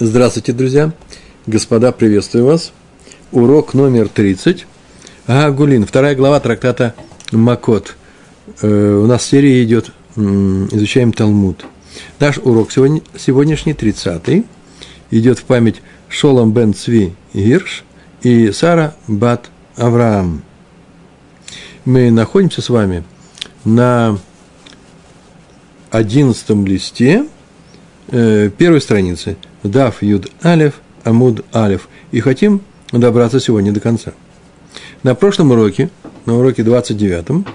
Здравствуйте, друзья. Господа, приветствую вас. Урок номер 30. Агулин, вторая глава трактата Макот. Э, у нас серия идет, изучаем Талмуд. Наш урок сегодня, сегодняшний, 30 идет в память Шолом бен Цви Гирш и Сара бат Авраам. Мы находимся с вами на одиннадцатом листе э, первой страницы – Дав Юд Алев, Амуд Алев. И хотим добраться сегодня до конца. На прошлом уроке, на уроке 29,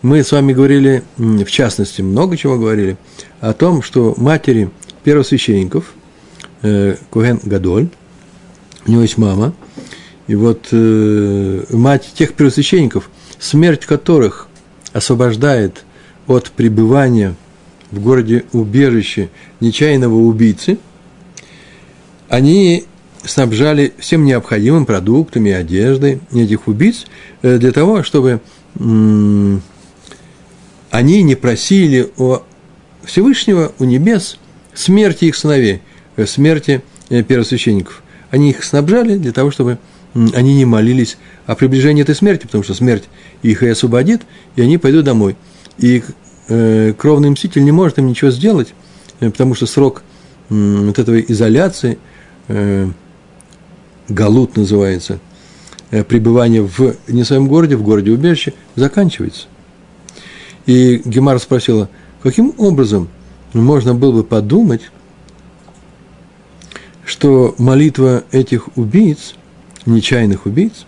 мы с вами говорили, в частности, много чего говорили, о том, что матери первосвященников, э, Куген Гадоль, у него есть мама, и вот э, мать тех первосвященников, смерть которых освобождает от пребывания в городе убежище нечаянного убийцы – они снабжали всем необходимым продуктами, одеждой этих убийц э, для того, чтобы они не просили у Всевышнего, у небес, смерти их сыновей, э, смерти э, первосвященников. Они их снабжали для того, чтобы они не молились о приближении этой смерти, потому что смерть их и освободит, и они пойдут домой. И кровный мститель не может им ничего сделать, потому что срок вот этой изоляции – э, галут называется, э, пребывание в не своем городе, в городе убежище, заканчивается. И Гемар спросила, каким образом можно было бы подумать, что молитва этих убийц, нечаянных убийц,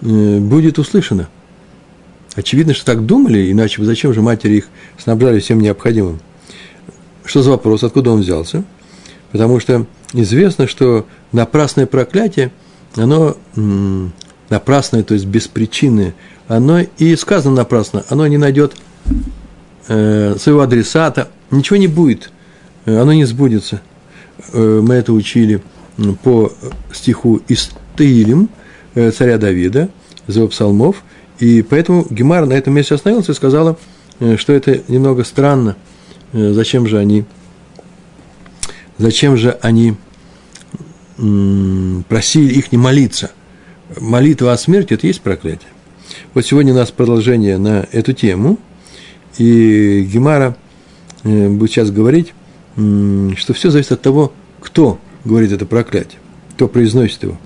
э, будет услышана. Очевидно, что так думали, иначе зачем же матери их снабжали всем необходимым? Что за вопрос, откуда он взялся? Потому что известно, что напрасное проклятие, оно напрасное, то есть беспричинное, оно и сказано напрасно, оно не найдет э, своего адресата, ничего не будет, э, оно не сбудется. Э, мы это учили по стиху из Таилим, царя Давида, его псалмов, и поэтому Гемар на этом месте остановился и сказала, что это немного странно, зачем же они зачем же они просили их не молиться? Молитва о смерти – это есть проклятие. Вот сегодня у нас продолжение на эту тему, и Гемара э, будет сейчас говорить, что все зависит от того, кто говорит это проклятие, кто произносит его.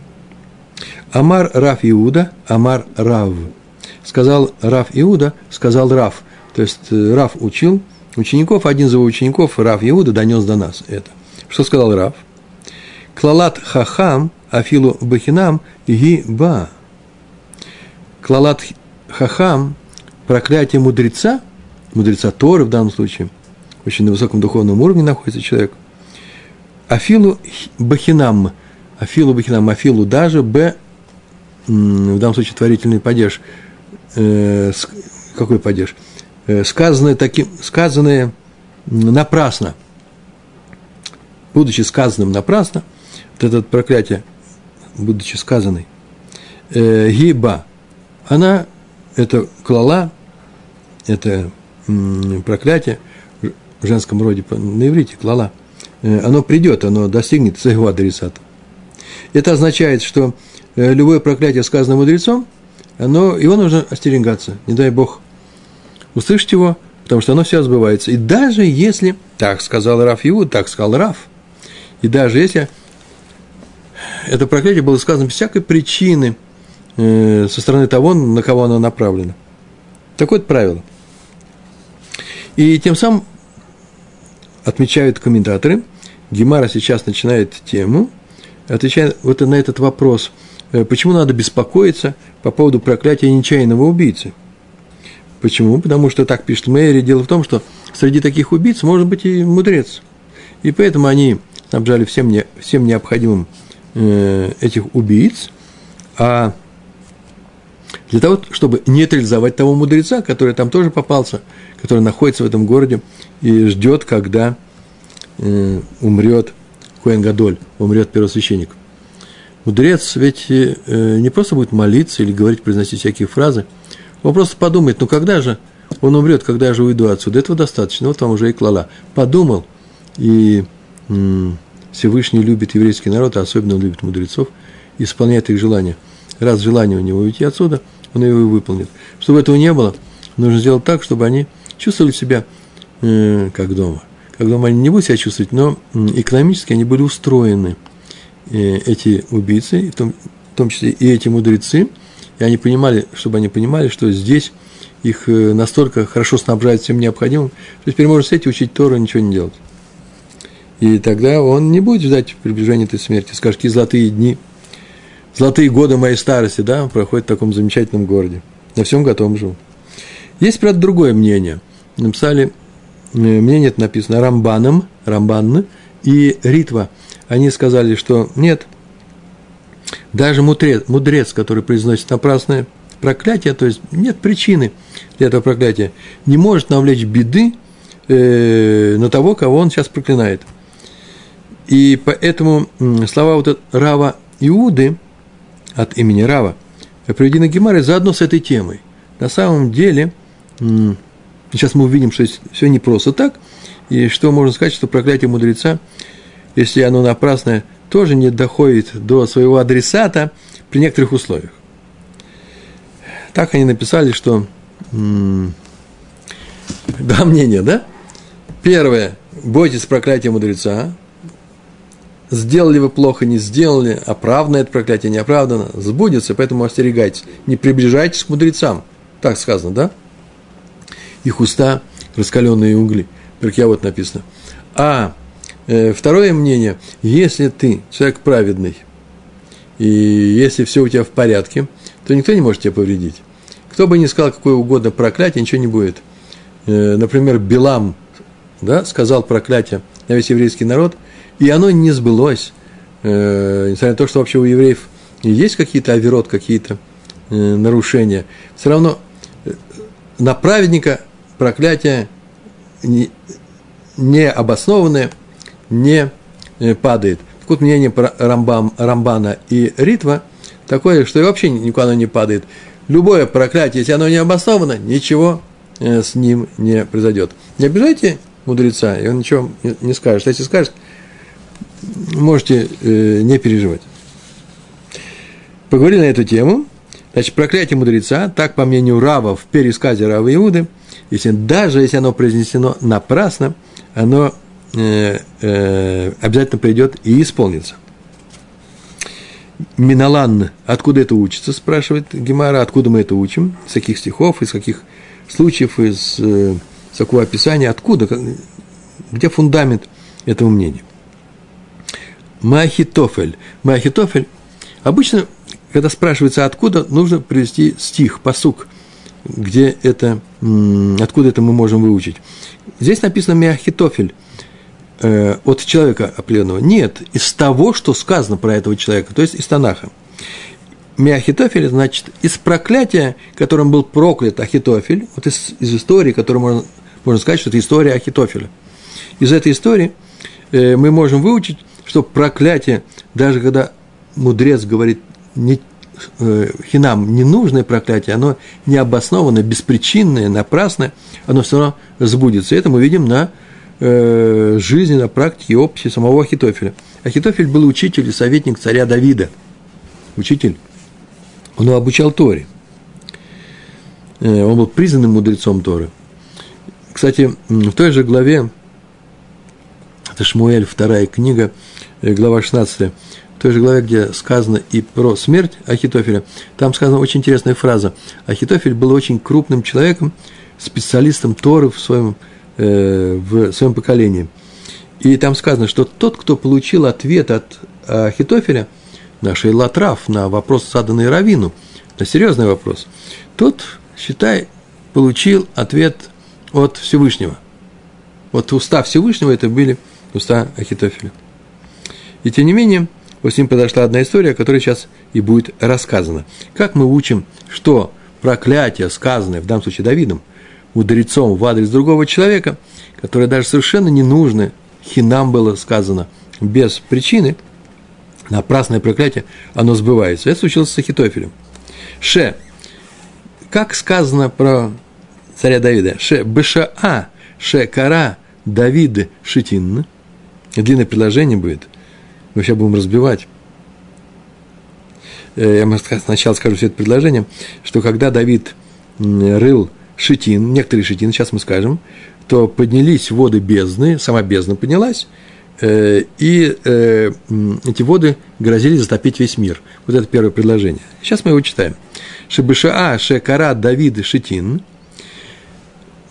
Амар Раф Иуда, Амар Рав. Сказал Раф Иуда, сказал Раф. То есть э, Раф учил учеников, один из его учеников, Раф Иуда, донес до нас это – что сказал Рав? Клалат хахам афилу бахинам ги ба. Клалат хахам, проклятие мудреца, мудреца Торы в данном случае, очень на высоком духовном уровне находится человек, афилу бахинам, афилу бахинам, афилу даже, б, в данном случае творительный падеж, э, какой падеж? Э, сказанное таким, сказанное напрасно – будучи сказанным напрасно, вот это проклятие, будучи сказанной, э, гиба, она, это клала, это м, проклятие в женском роде на иврите, клала, э, оно придет, оно достигнет своего адресата. Это означает, что э, любое проклятие, сказанное мудрецом, оно, его нужно остерегаться, не дай Бог услышать его, потому что оно все сбывается. И даже если, так сказал Раф Иуд, так сказал Раф – и даже если это проклятие было сказано без всякой причины э, со стороны того, на кого оно направлено. Такое вот правило. И тем самым отмечают комментаторы, Гемара сейчас начинает тему, отвечая вот на этот вопрос, э, почему надо беспокоиться по поводу проклятия нечаянного убийцы. Почему? Потому что так пишет Мэри. Дело в том, что среди таких убийц может быть и мудрец. И поэтому они снабжали всем, не, всем необходимым э, этих убийц, а для того, чтобы нейтрализовать того мудреца, который там тоже попался, который находится в этом городе и ждет, когда э, умрет Хуэн Гадоль, умрет первосвященник. Мудрец ведь э, не просто будет молиться или говорить, произносить всякие фразы, он просто подумает, ну когда же он умрет, когда я же уйду отсюда, этого достаточно, вот вам уже и клала. Подумал и Всевышний любит еврейский народ, а особенно он любит мудрецов, исполняет их желания. Раз желание у него уйти отсюда, он его и выполнит. Чтобы этого не было, нужно сделать так, чтобы они чувствовали себя э, как дома. Как дома они не будут себя чувствовать, но экономически они были устроены, э, эти убийцы, в том, в том числе и эти мудрецы, и они понимали, чтобы они понимали, что здесь их э, настолько хорошо снабжают всем необходимым, что теперь можно сидеть и учить Тору и ничего не делать. И тогда он не будет ждать приближения этой смерти. Скажет, какие золотые дни, золотые годы моей старости, да, проходят в таком замечательном городе. На всем готовом живу. Есть, правда, другое мнение. Написали, э, мнение это написано Рамбаном, Рамбан и Ритва. Они сказали, что нет, даже мудрец, мудрец который произносит напрасное проклятие, то есть нет причины для этого проклятия, не может навлечь беды э, на того, кого он сейчас проклинает. И поэтому слова вот Рава Иуды от имени Рава приведены Гемары заодно с этой темой. На самом деле, сейчас мы увидим, что все не просто так, и что можно сказать, что проклятие мудреца, если оно напрасное, тоже не доходит до своего адресата при некоторых условиях. Так они написали, что два мнения, да? Первое, бойтесь проклятия мудреца, сделали вы плохо, не сделали, оправдано это проклятие, не оправдано, сбудется, поэтому остерегайтесь, не приближайтесь к мудрецам, так сказано, да? Их уста – раскаленные угли, как я вот написано. А э, второе мнение, если ты человек праведный, и если все у тебя в порядке, то никто не может тебя повредить. Кто бы ни сказал какое угодно проклятие, ничего не будет. Э, например, Билам да, сказал проклятие на весь еврейский народ, и оно не сбылось, э, несмотря на то, что вообще у евреев есть какие-то оверот, какие-то э, нарушения, все равно э, на праведника проклятие не, не обоснованное не э, падает. Так вот, мнение Рамбам, Рамбана и Ритва такое, что и вообще никуда оно не падает. Любое проклятие, если оно не обосновано, ничего э, с ним не произойдет. Не обижайте мудреца, и он ничего не скажет. Если скажет, можете э, не переживать. Поговорили на эту тему. Значит, проклятие мудреца, так, по мнению Рава, в пересказе Рава Иуды, если, даже если оно произнесено напрасно, оно э, э, обязательно придет и исполнится. Миналан, откуда это учится, спрашивает Гемара, откуда мы это учим, из каких стихов, из каких случаев, из, э, из какого описания, откуда, где фундамент этого мнения. Махитофель. Махитофель. Обычно, когда спрашивается откуда, нужно привести стих, посук, где это, откуда это мы можем выучить. Здесь написано Махитофель э, от человека определенного. Нет, из того, что сказано про этого человека, то есть из Танаха. Миахитофель, значит, из проклятия, которым был проклят Ахитофель, вот из, из истории, которую можно, можно сказать, что это история Ахитофеля. Из этой истории э, мы можем выучить, что проклятие, даже когда мудрец говорит не, э, хинам ненужное проклятие, оно необоснованное, беспричинное, напрасное, оно все равно сбудется. Это мы видим на э, жизни, на практике описи самого Ахитофеля. Ахитофель был учитель и советник царя Давида. Учитель. Он его обучал Торе. Э, он был признанным мудрецом Торы. Кстати, в той же главе это Шмуэль, вторая книга, глава 16. В той же главе, где сказано и про смерть Ахитофеля, там сказана очень интересная фраза. Ахитофель был очень крупным человеком, специалистом Торы в своем, э, в своем поколении. И там сказано, что тот, кто получил ответ от Ахитофеля на Шейлатрав, на вопрос, заданный Равину, на серьезный вопрос, тот, считай, получил ответ от Всевышнего. Вот уста Всевышнего это были уста Ахитофеля. И тем не менее, вот с ним подошла одна история, которая сейчас и будет рассказана. Как мы учим, что проклятие, сказанное, в данном случае Давидом, мудрецом в адрес другого человека, которое даже совершенно не нужно, хинам было сказано без причины, напрасное проклятие, оно сбывается. Это случилось с Ахитофелем. Ше. Как сказано про царя Давида? Ше. Бешаа. Ше. Кара. Давид Шитин длинное предложение будет, Мы сейчас будем разбивать. Э, я сначала скажу все это предложение, что когда Давид рыл шитин, некоторые шитин, сейчас мы скажем, то поднялись воды бездны, сама бездна поднялась, э, и э, эти воды грозили затопить весь мир. Вот это первое предложение. Сейчас мы его читаем. Шебышаа Шекара Давид Шитин.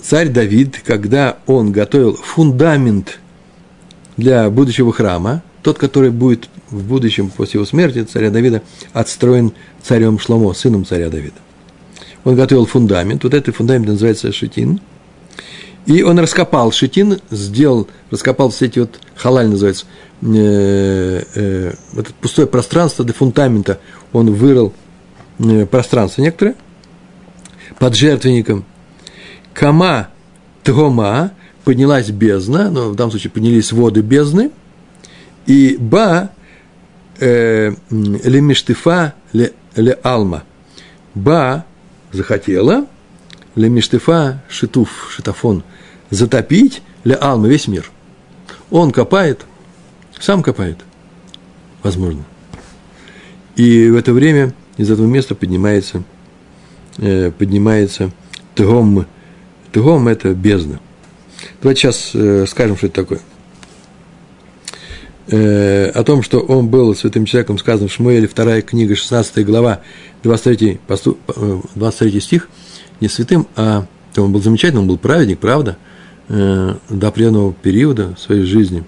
Царь Давид, когда он готовил фундамент для будущего храма, тот, который будет в будущем, после его смерти, царя Давида, отстроен царем Шломо, сыном царя Давида. Он готовил фундамент, вот этот фундамент называется Шитин, и он раскопал Шитин, сделал, раскопал все эти вот, халаль называется, э, э, это пустое пространство для фундамента, он вырыл э, пространство некоторое под жертвенником. Кама Тгома, поднялась бездна, но в данном случае поднялись воды бездны, и Ба э, Лемиштифа ле, ле Алма. Ба захотела Лемиштифа Шитуф, Шитофон, затопить ле Алма, весь мир. Он копает, сам копает, возможно. И в это время из этого места поднимается, э, поднимается Тгом. Тгом – это бездна – Давайте сейчас э, скажем, что это такое. Э, о том, что он был святым человеком, сказано в Шмуэле, вторая книга, 16 глава, 23, 23 э, стих, не святым, а он был замечательный, он был праведник, правда, э, до определенного периода своей жизни.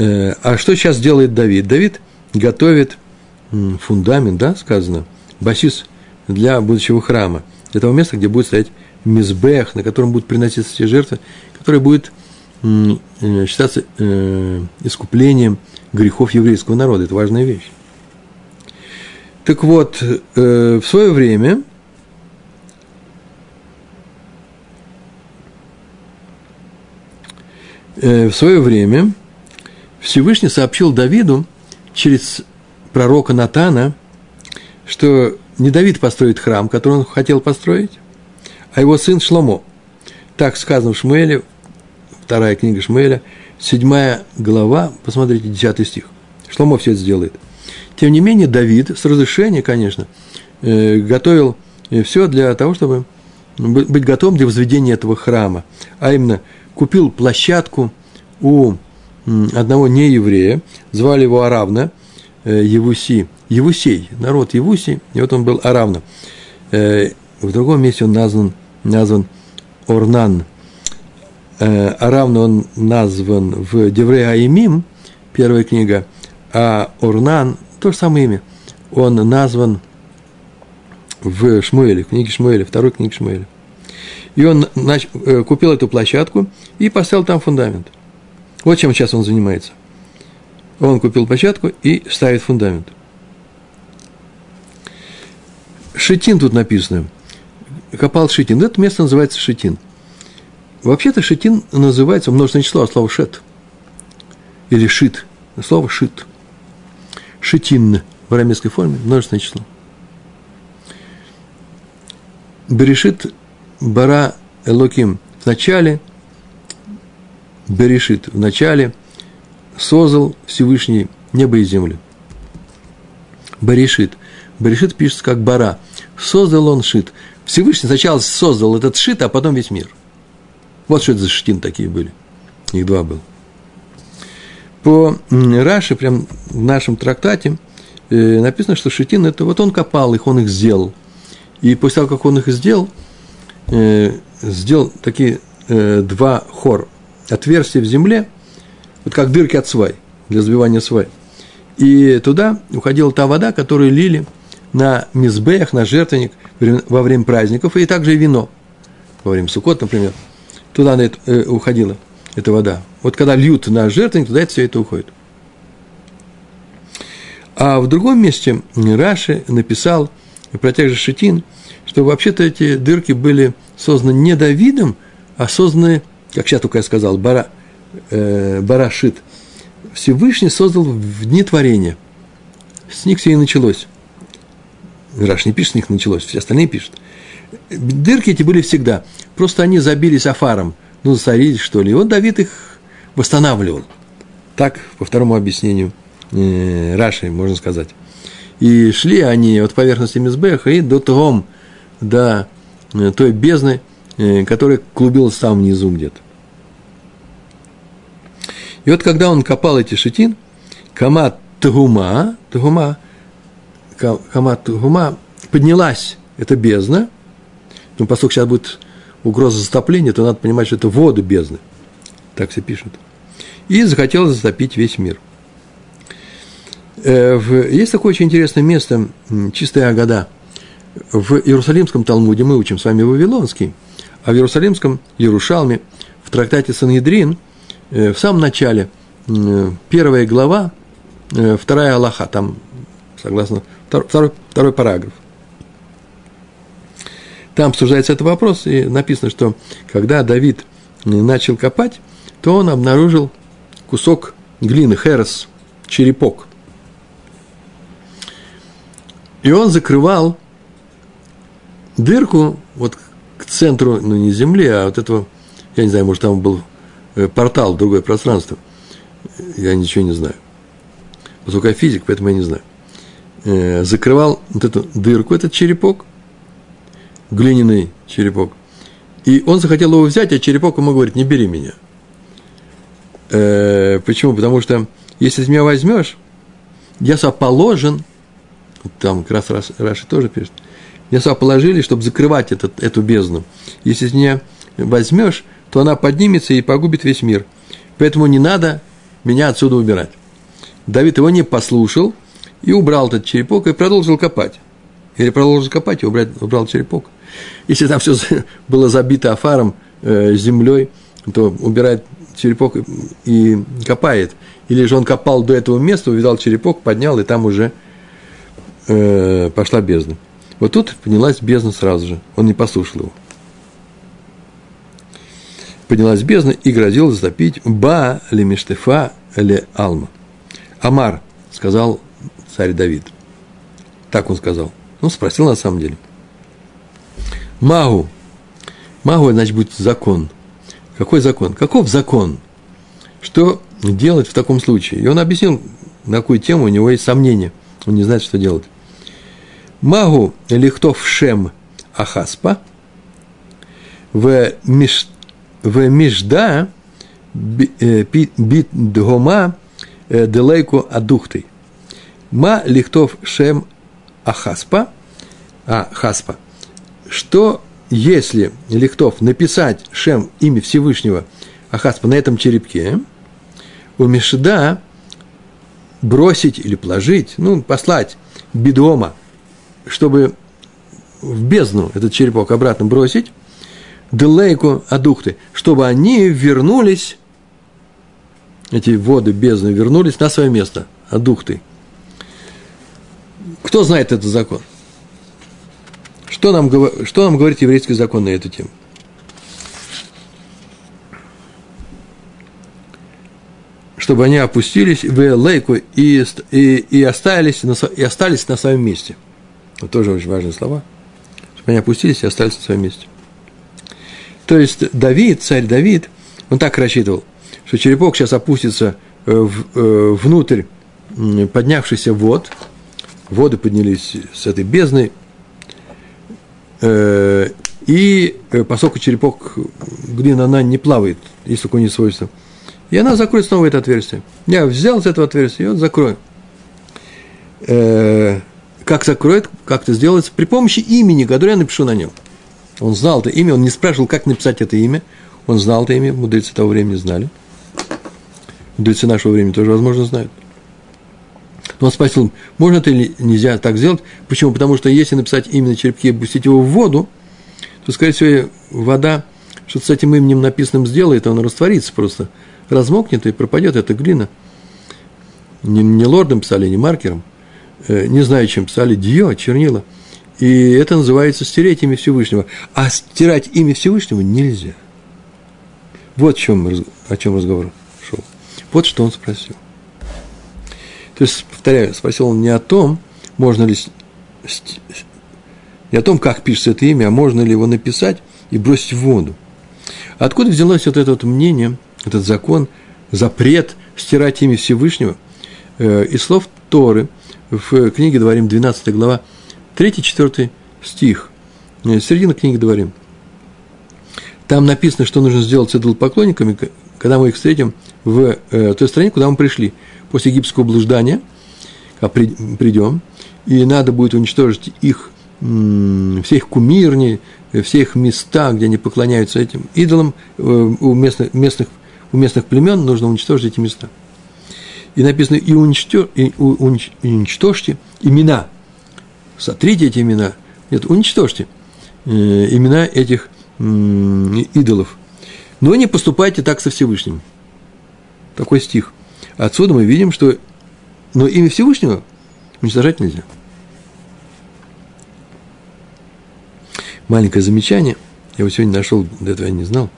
А что сейчас делает Давид? Давид готовит фундамент, да, сказано, басис для будущего храма, для того места, где будет стоять мизбех, на котором будут приноситься все жертвы, который будет э, считаться э, искуплением грехов еврейского народа. Это важная вещь. Так вот, э, в свое время в свое время Всевышний сообщил Давиду через пророка Натана, что не Давид построит храм, который он хотел построить, а его сын Шломо. Так сказано в Шмуэле, вторая книга Шмуэля, седьмая глава, посмотрите, десятый стих. Шломо все это сделает. Тем не менее, Давид, с разрешения, конечно, э, готовил э, все для того, чтобы быть готовым для возведения этого храма. А именно, купил площадку у одного нееврея, звали его Аравна, э, Евуси, Евусей, народ Евуси, и вот он был Аравна. В другом месте он назван назван Орнан, э, а равно он назван в Деврей Аимим, первая книга, а Орнан, то же самое имя, он назван в Шмуэле, в книге Шмуэля, второй книге Шмуэля. И он нач, э, купил эту площадку и поставил там фундамент. Вот чем сейчас он занимается. Он купил площадку и ставит фундамент. Шитин тут написано – копал Шитин. Это место называется Шитин. Вообще-то Шитин называется множественное число от слова шет. Или шит. Слово шит. Шитин в арамейской форме множественное число. Берешит бара Элоким в начале, Берешит в начале создал Всевышний небо и землю. Берешит. Берешит пишется как бара. Создал он шит. Всевышний сначала создал этот шит, а потом весь мир. Вот что это за шитин такие были. Их два было. По Раше, прям в нашем трактате, э, написано, что шитин – это вот он копал их, он их сделал. И после того, как он их сделал, э, сделал такие э, два хор, отверстия в земле, вот как дырки от свай, для забивания свай. И туда уходила та вода, которую лили на мизбеях, на жертвенник – во время праздников, и также и вино. Во время сукот, например. Туда на это, э, уходила эта вода. Вот когда льют на жертвенник, туда это все это уходит. А в другом месте Раши написал про тех же Шитин, что вообще-то эти дырки были созданы не Давидом, а созданы, как сейчас только я сказал, бара, э, Барашит. Всевышний создал в дни творения. С них все и началось. Раш не пишет, с них началось, все остальные пишут. Дырки эти были всегда. Просто они забились афаром. Ну, засорились, что ли. И вот Давид их восстанавливал. Так, по второму объяснению э, Раши, можно сказать. И шли они от поверхности Мизбеха и до Том, до э, той бездны, э, которая клубилась там внизу где-то. И вот когда он копал эти шитин, Кама Тагума, Тагума, Кама Тагума поднялась эта бездна, ну, поскольку сейчас будет угроза затопления, то надо понимать, что это воды бездны. Так все пишут. И захотел затопить весь мир. Э, есть такое очень интересное место, чистая Агада. В Иерусалимском Талмуде мы учим с вами Вавилонский, а в Иерусалимском Ярушалме, в трактате Санедрин, э, в самом начале, первая глава, э, вторая Аллаха, там, согласно, второй, второй параграф – там обсуждается этот вопрос, и написано, что когда Давид начал копать, то он обнаружил кусок глины, херес, черепок. И он закрывал дырку вот к центру, ну не земли, а вот этого, я не знаю, может там был э, портал, другое пространство. Я ничего не знаю. Поскольку я физик, поэтому я не знаю. Э, закрывал вот эту дырку, этот черепок, глиняный черепок. И он захотел его взять, а черепок ему говорит, не бери меня. Э, почему? Потому что если ты меня возьмешь, я сюда положен, там как раз Раши тоже пишет, меня сюда положили, чтобы закрывать этот, эту бездну. Если ты меня возьмешь, то она поднимется и погубит весь мир. Поэтому не надо меня отсюда убирать. Давид его не послушал и убрал этот черепок и продолжил копать. Или продолжил копать и убрал, убрал черепок. Если там все было забито афаром, э, землей, то убирает черепок и копает. Или же он копал до этого места, увидал черепок, поднял, и там уже э, пошла бездна. Вот тут поднялась бездна сразу же. Он не послушал его. Поднялась бездна и грозила затопить Ба ли Миштефа ли Алма. Амар, сказал царь Давид. Так он сказал. Ну, спросил на самом деле – Магу. Магу, значит, будет закон. Какой закон? Каков закон? Что делать в таком случае? И он объяснил, на какую тему у него есть сомнения. Он не знает, что делать. Магу лихтов шем ахаспа в, миш, в мижда э, бит дгома э, делейку адухтой. Ма лихтов шем ахаспа, а хаспа – что если Лихтов написать Шем имя Всевышнего Ахаспа на этом черепке, у Мешда бросить или положить, ну, послать бедома, чтобы в бездну этот черепок обратно бросить, делейку адухты, чтобы они вернулись, эти воды бездны вернулись на свое место, адухты. Кто знает этот закон? Что нам, что нам говорит еврейский закон на эту тему? Чтобы они опустились в лейку и, и, и, остались на, и остались на своем месте. Это тоже очень важные слова. Чтобы они опустились и остались на своем месте. То есть Давид, царь Давид, он так рассчитывал, что черепок сейчас опустится э, в, э, внутрь поднявшихся вод, воды поднялись с этой бездны, и э, поскольку черепок глина, она не плавает, есть такое не свойство. И она закроет снова это отверстие. Я взял с этого отверстия, и вот закрою. Э, как закроет, как это сделается? При помощи имени, которое я напишу на нем. Он знал это имя, он не спрашивал, как написать это имя. Он знал это имя, мудрецы того времени знали. Мудрецы нашего времени тоже, возможно, знают. Но он спросил, можно это или нельзя так сделать? Почему? Потому что если написать именно черепки и опустить его в воду, то, скорее всего, вода что-то с этим именем написанным сделает, он растворится просто, размокнет и пропадет эта глина. Не, не лордом писали, не маркером, э, не знаю, чем писали, дио, чернила. И это называется стереть имя Всевышнего. А стирать имя Всевышнего нельзя. Вот о чем, о чем разговор шел. Вот что он спросил. То есть, повторяю, спросил он не о том, можно ли, не о том, как пишется это имя, а можно ли его написать и бросить в воду. Откуда взялось вот это вот мнение, этот закон, запрет стирать имя Всевышнего э, из слов Торы в книге Дворим, 12 глава, 3-4 стих, э, середина книги Дворим. Там написано, что нужно сделать с идолопоклонниками, когда мы их встретим в э, той стране, куда мы пришли, после египетского блуждания, а при, придем, и надо будет уничтожить их, все их кумирни, все их места, где они поклоняются этим идолам, э, у местных, местных, у местных племен нужно уничтожить эти места. И написано, и, уничтож, уничтожьте имена, сотрите эти имена, нет, уничтожьте э, имена этих идолов. Но не поступайте так со Всевышним. Такой стих. Отсюда мы видим, что но имя Всевышнего уничтожать нельзя. Маленькое замечание. Я его сегодня нашел, до этого я не знал.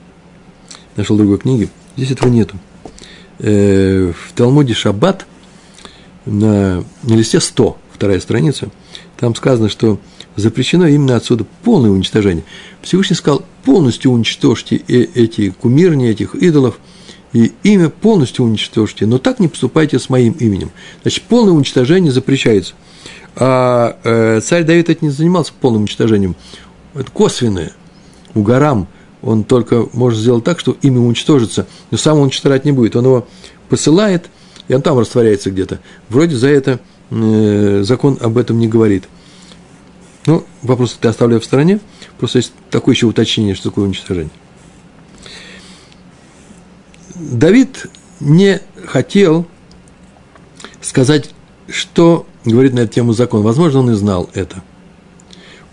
Нашел другой книге. Здесь этого нету. Э, в Талмуде Шаббат на, на листе 100, вторая страница, там сказано, что запрещено именно отсюда полное уничтожение. Всевышний сказал, полностью уничтожьте э, эти кумирни, этих идолов, и имя полностью уничтожьте, но так не поступайте с моим именем. Значит, полное уничтожение запрещается. А э, царь Давид это не занимался полным уничтожением. Это косвенное. У Гарам он только может сделать так, что имя уничтожится, но сам он уничтожать не будет. Он его посылает, и он там растворяется где-то. Вроде за это э, закон об этом не говорит – ну, вопрос я оставляю в стороне. Просто есть такое еще уточнение, что такое уничтожение. Давид не хотел сказать, что говорит на эту тему закон. Возможно, он и знал это.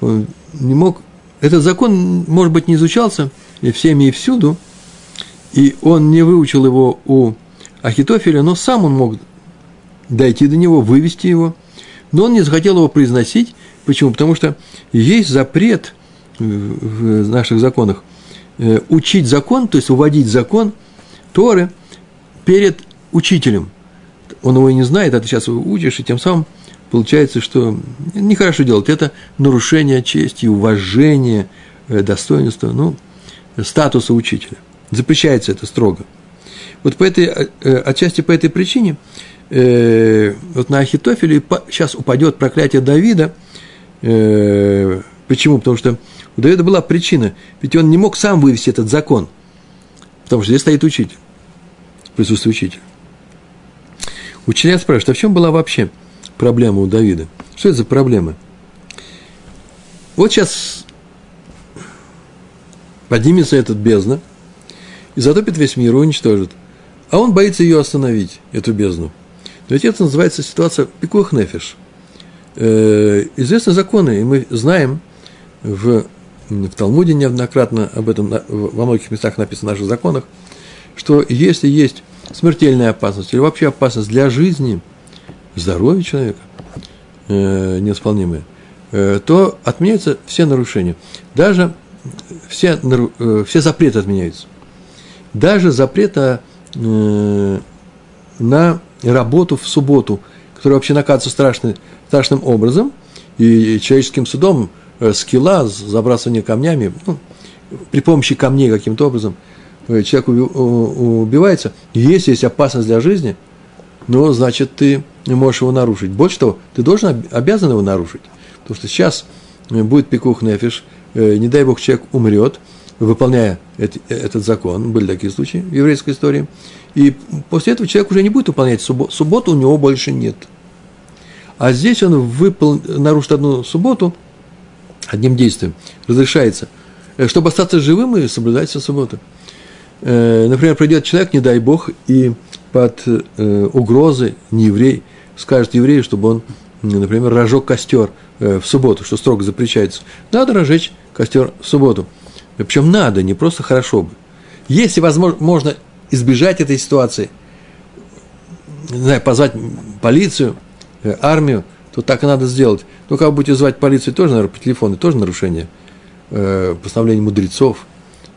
Он не мог... Этот закон, может быть, не изучался и всеми и всюду, и он не выучил его у Ахитофеля, но сам он мог дойти до него, вывести его, но он не захотел его произносить, Почему? Потому что есть запрет в наших законах э, учить закон, то есть уводить закон Торы перед учителем. Он его и не знает, а ты сейчас его учишь, и тем самым получается, что нехорошо делать. Это нарушение чести, уважения, э, достоинства, ну, статуса учителя. Запрещается это строго. Вот по этой, э, отчасти по этой причине, вот на Ахитофеле сейчас упадет проклятие Давида – Э, почему? Потому что у Давида была причина, ведь он не мог сам вывести этот закон, потому что здесь стоит учитель, присутствие учителя. Учителя спрашивают, а в чем была вообще проблема у Давида? Что это за проблема? Вот сейчас поднимется этот бездна и затопит весь мир уничтожит. А он боится ее остановить, эту бездну. Но ведь это называется ситуация пикух нефиш – э, известны законы, и мы знаем в, в Талмуде неоднократно об этом во многих местах написано в наших законах, что если есть смертельная опасность или вообще опасность для жизни, здоровья человека э, неисполнимая, э, то отменяются все нарушения. Даже все, э, все запреты отменяются. Даже запрета э, на работу в субботу, который вообще наказывается страшной страшным образом, и человеческим судом э, скилла, забрасывание камнями, ну, при помощи камней каким-то образом человек убивается, если есть опасность для жизни, ну, значит, ты можешь его нарушить. Больше того, ты должен, обязан его нарушить. Потому что сейчас э, будет пикух нефиш, не дай бог человек умрет, выполняя этот закон, были такие случаи в еврейской истории, и после этого человек уже не будет выполнять субботу, субботу у него больше нет – а здесь он выпол... нарушит одну субботу одним действием, разрешается. Э, чтобы остаться живым и соблюдать все субботы. Э, например, придет человек, не дай бог, и под э, угрозой не еврей скажет еврею, чтобы он, например, разжег костер в субботу, что строго запрещается. Надо разжечь костер в субботу. Причем надо, не просто хорошо бы. Если возможно, можно избежать этой ситуации, не знаю, позвать полицию – Э, армию, то так и надо сделать. Ну, как будете звать полицию, тоже, наверное, по телефону, тоже нарушение э, постановления мудрецов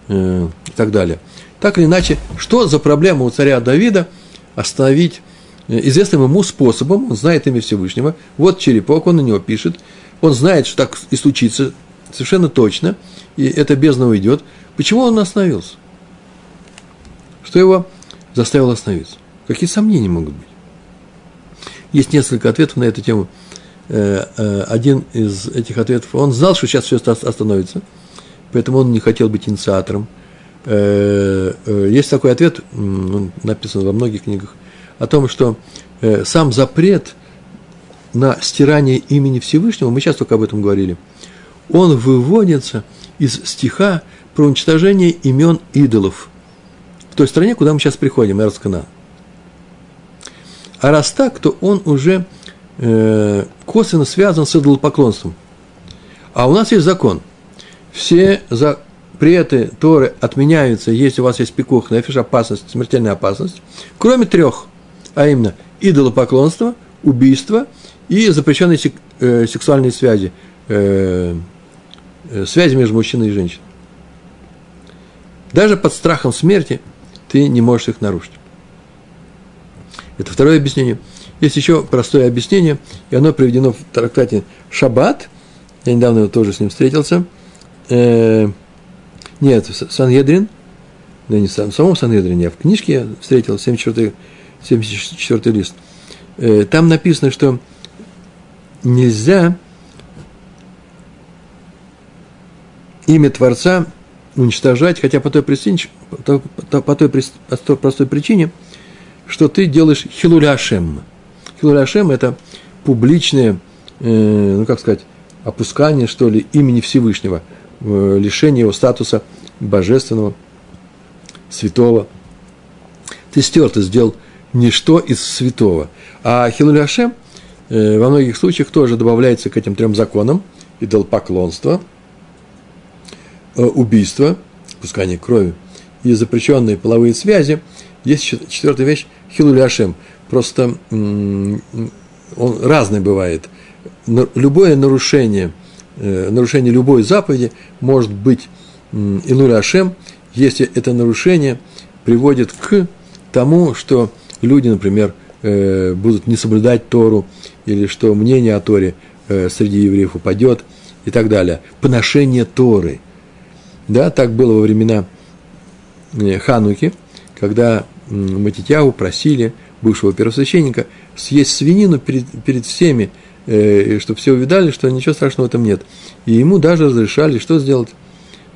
э, и так далее. Так или иначе, что за проблема у царя Давида остановить э, известным ему способом, он знает имя Всевышнего, вот черепок, он на него пишет, он знает, что так и случится совершенно точно, и это бездна уйдет. Почему он остановился? Что его заставило остановиться? Какие сомнения могут быть? Есть несколько ответов на эту тему. Э, э, один из этих ответов, он знал, что сейчас все остановится, поэтому он не хотел быть инициатором. Э, есть такой ответ, он написан во многих книгах, о том, что сам запрет на стирание имени Всевышнего, мы сейчас только об этом говорили, он выводится из стиха про уничтожение имен идолов в той стране, куда мы сейчас приходим, Эрцкана. А раз так, то он уже э, косвенно связан с идолопоклонством. А у нас есть закон. Все запреты Торы отменяются, если у вас есть пикух, нефиш, опасность, смертельная опасность, кроме трех, а именно идолопоклонство, убийство и запрещенные сек, э, сексуальные связи, э, э, связи между мужчиной и женщиной. Даже под страхом смерти ты не можешь их нарушить. Это второе объяснение. Есть еще простое объяснение, и оно приведено в трактате «Шаббат». Я недавно тоже с ним встретился. Э, нет, Санедрин. Ну, не в самом Санедрине, а в книжке я встретил, 74, 74 лист. Э, там написано, что нельзя имя Творца уничтожать, хотя по той, причине, по той простой причине, что ты делаешь хилуляшем. Хилуляшем – это публичное, э, ну как сказать, опускание, что ли, имени Всевышнего, лишение его статуса божественного, святого. Ты стер, ты сделал ничто из святого. А хилуляшем э, во многих случаях тоже добавляется к этим трем законам – идолопоклонство – Э, убийство, пускание крови и запрещенные половые связи, есть четвертая вещь – хилуляшем. Просто он разный бывает. Любое нарушение, э, нарушение любой заповеди может быть илуляшем, если это нарушение приводит к тому, что люди, например, э, будут не соблюдать Тору, или что мнение о Торе среди евреев упадет и так далее. Поношение Торы – да, так было во времена э, Хануки, когда Матитягу просили бывшего первосвященника съесть свинину перед, перед всеми, э, чтобы все увидали, что ничего страшного в этом нет. И ему даже разрешали, что сделать?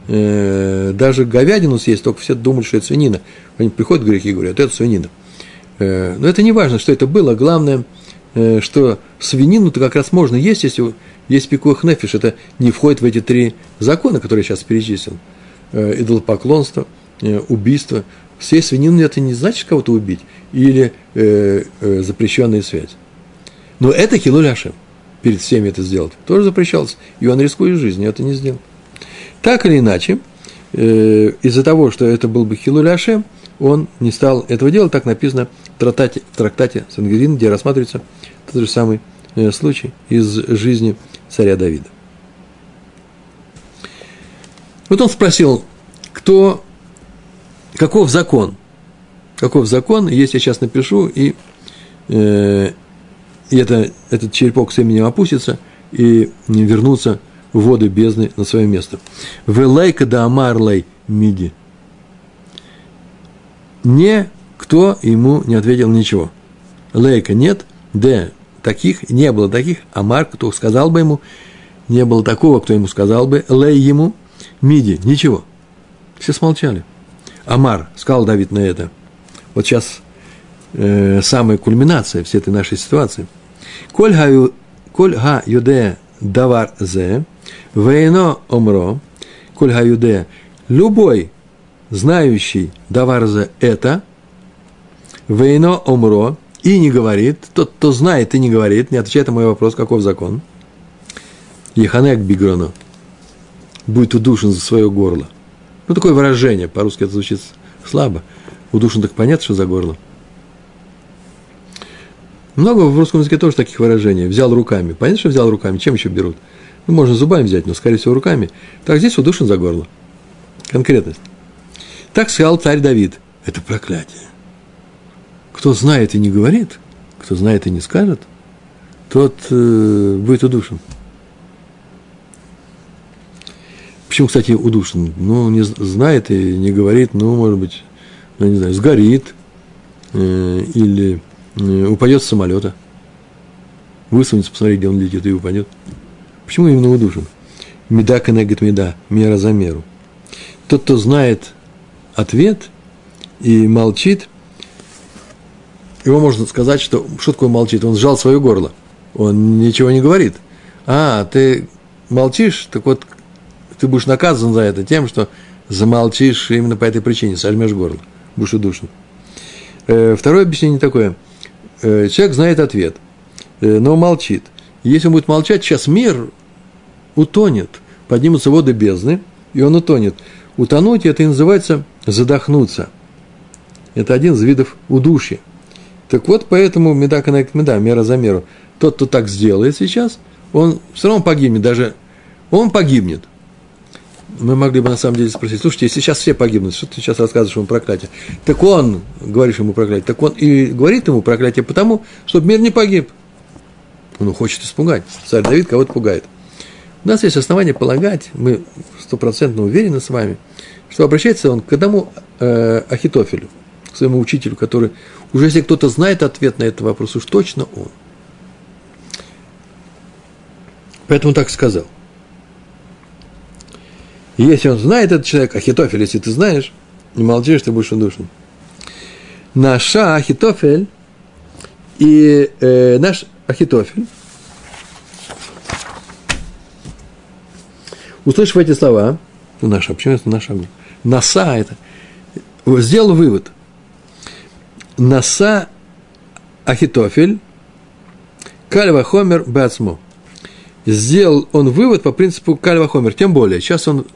Э, даже говядину съесть, только все думали, что это свинина. Они приходят греки и говорят, это свинина. Э, но это не важно, что это было, главное, что свинину-то как раз можно есть, если есть пикух нефиш, это не входит в эти три закона, которые я сейчас перечислил. Идолопоклонство, убийство. Съесть свинину это не значит кого-то убить или запрещенная связь. Но это хилуляшем. Перед всеми это сделать. Тоже запрещалось. И он рискует жизнью, это не сделал. Так или иначе, э, из-за того, что это был бы хилуляшем, он не стал этого делать. Так написано в трактате, в трактате Сангерин, где рассматривается тот же самый э, случай из жизни царя Давида. Вот он спросил, кто, каков закон? Каков закон? Если я сейчас напишу, и, э, и это, этот черепок с именем опустится, и вернутся в воды бездны на свое место. Велайка да амарлей миди. Не кто ему не ответил ничего. Лейка нет, Д таких, не было таких, а Марк, кто сказал бы ему, не было такого, кто ему сказал бы, лей ему, миди, ничего. Все смолчали. Амар, сказал Давид на это. Вот сейчас э, самая кульминация всей этой нашей ситуации. Коль га юде давар зе, вейно омро, коль га юде, любой знающий давар зе это, вейно омро, и не говорит, тот, кто знает и не говорит, не отвечает на мой вопрос, каков закон. Еханек Бигрону будет удушен за свое горло. Ну, такое выражение, по-русски это звучит слабо. Удушен так понятно, что за горло. Много в русском языке тоже таких выражений. Взял руками. Понятно, что взял руками. Чем еще берут? Ну, можно зубами взять, но, скорее всего, руками. Так здесь удушен за горло. Конкретность. Так сказал царь Давид. Это проклятие. Кто знает и не говорит, кто знает и не скажет, тот э, будет удушен. Почему, кстати, удушен? Ну, не знает и не говорит, ну, может быть, ну, не знаю, сгорит, э, или упадет с самолета, высунется, посмотреть, где он летит, и упадет. Почему именно удушен? Меда коннегет меда, мера за меру. Тот, кто знает ответ и молчит, его можно сказать, что что такое молчит? Он сжал свое горло, он ничего не говорит. А, ты молчишь, так вот ты будешь наказан за это тем, что замолчишь именно по этой причине, сожмешь горло, будешь удушен. Э, второе объяснение такое. Э, человек знает ответ, э, но молчит. Если он будет молчать, сейчас мир утонет, поднимутся воды бездны, и он утонет. Утонуть – это и называется задохнуться. Это один из видов удушья. Так вот, поэтому меда коннект меда, мера за меру. Тот, кто так сделает сейчас, он все равно погибнет, даже он погибнет. Мы могли бы на самом деле спросить, слушайте, если сейчас все погибнут, что ты сейчас рассказываешь ему проклятие? Так он, говоришь ему проклятие, так он и говорит ему проклятие потому, чтобы мир не погиб. Он хочет испугать. Царь Давид кого-то пугает. У нас есть основания полагать, мы стопроцентно уверены с вами, что обращается он к одному э, Ахитофелю, к своему учителю, который, уже если кто-то знает ответ на этот вопрос, уж точно он. Поэтому так сказал. Если он знает этот человек, Ахитофель, если ты знаешь, не молчишь, ты будешь удушен. Наша Ахитофель и э, наш Ахитофель, услышав эти слова, ну, наша, почему это наша? Наса это, сделал вывод. Наса Ахитофель, Кальва Хомер Бацмо. Сделал он вывод по принципу Кальва Хомер. Тем более, сейчас он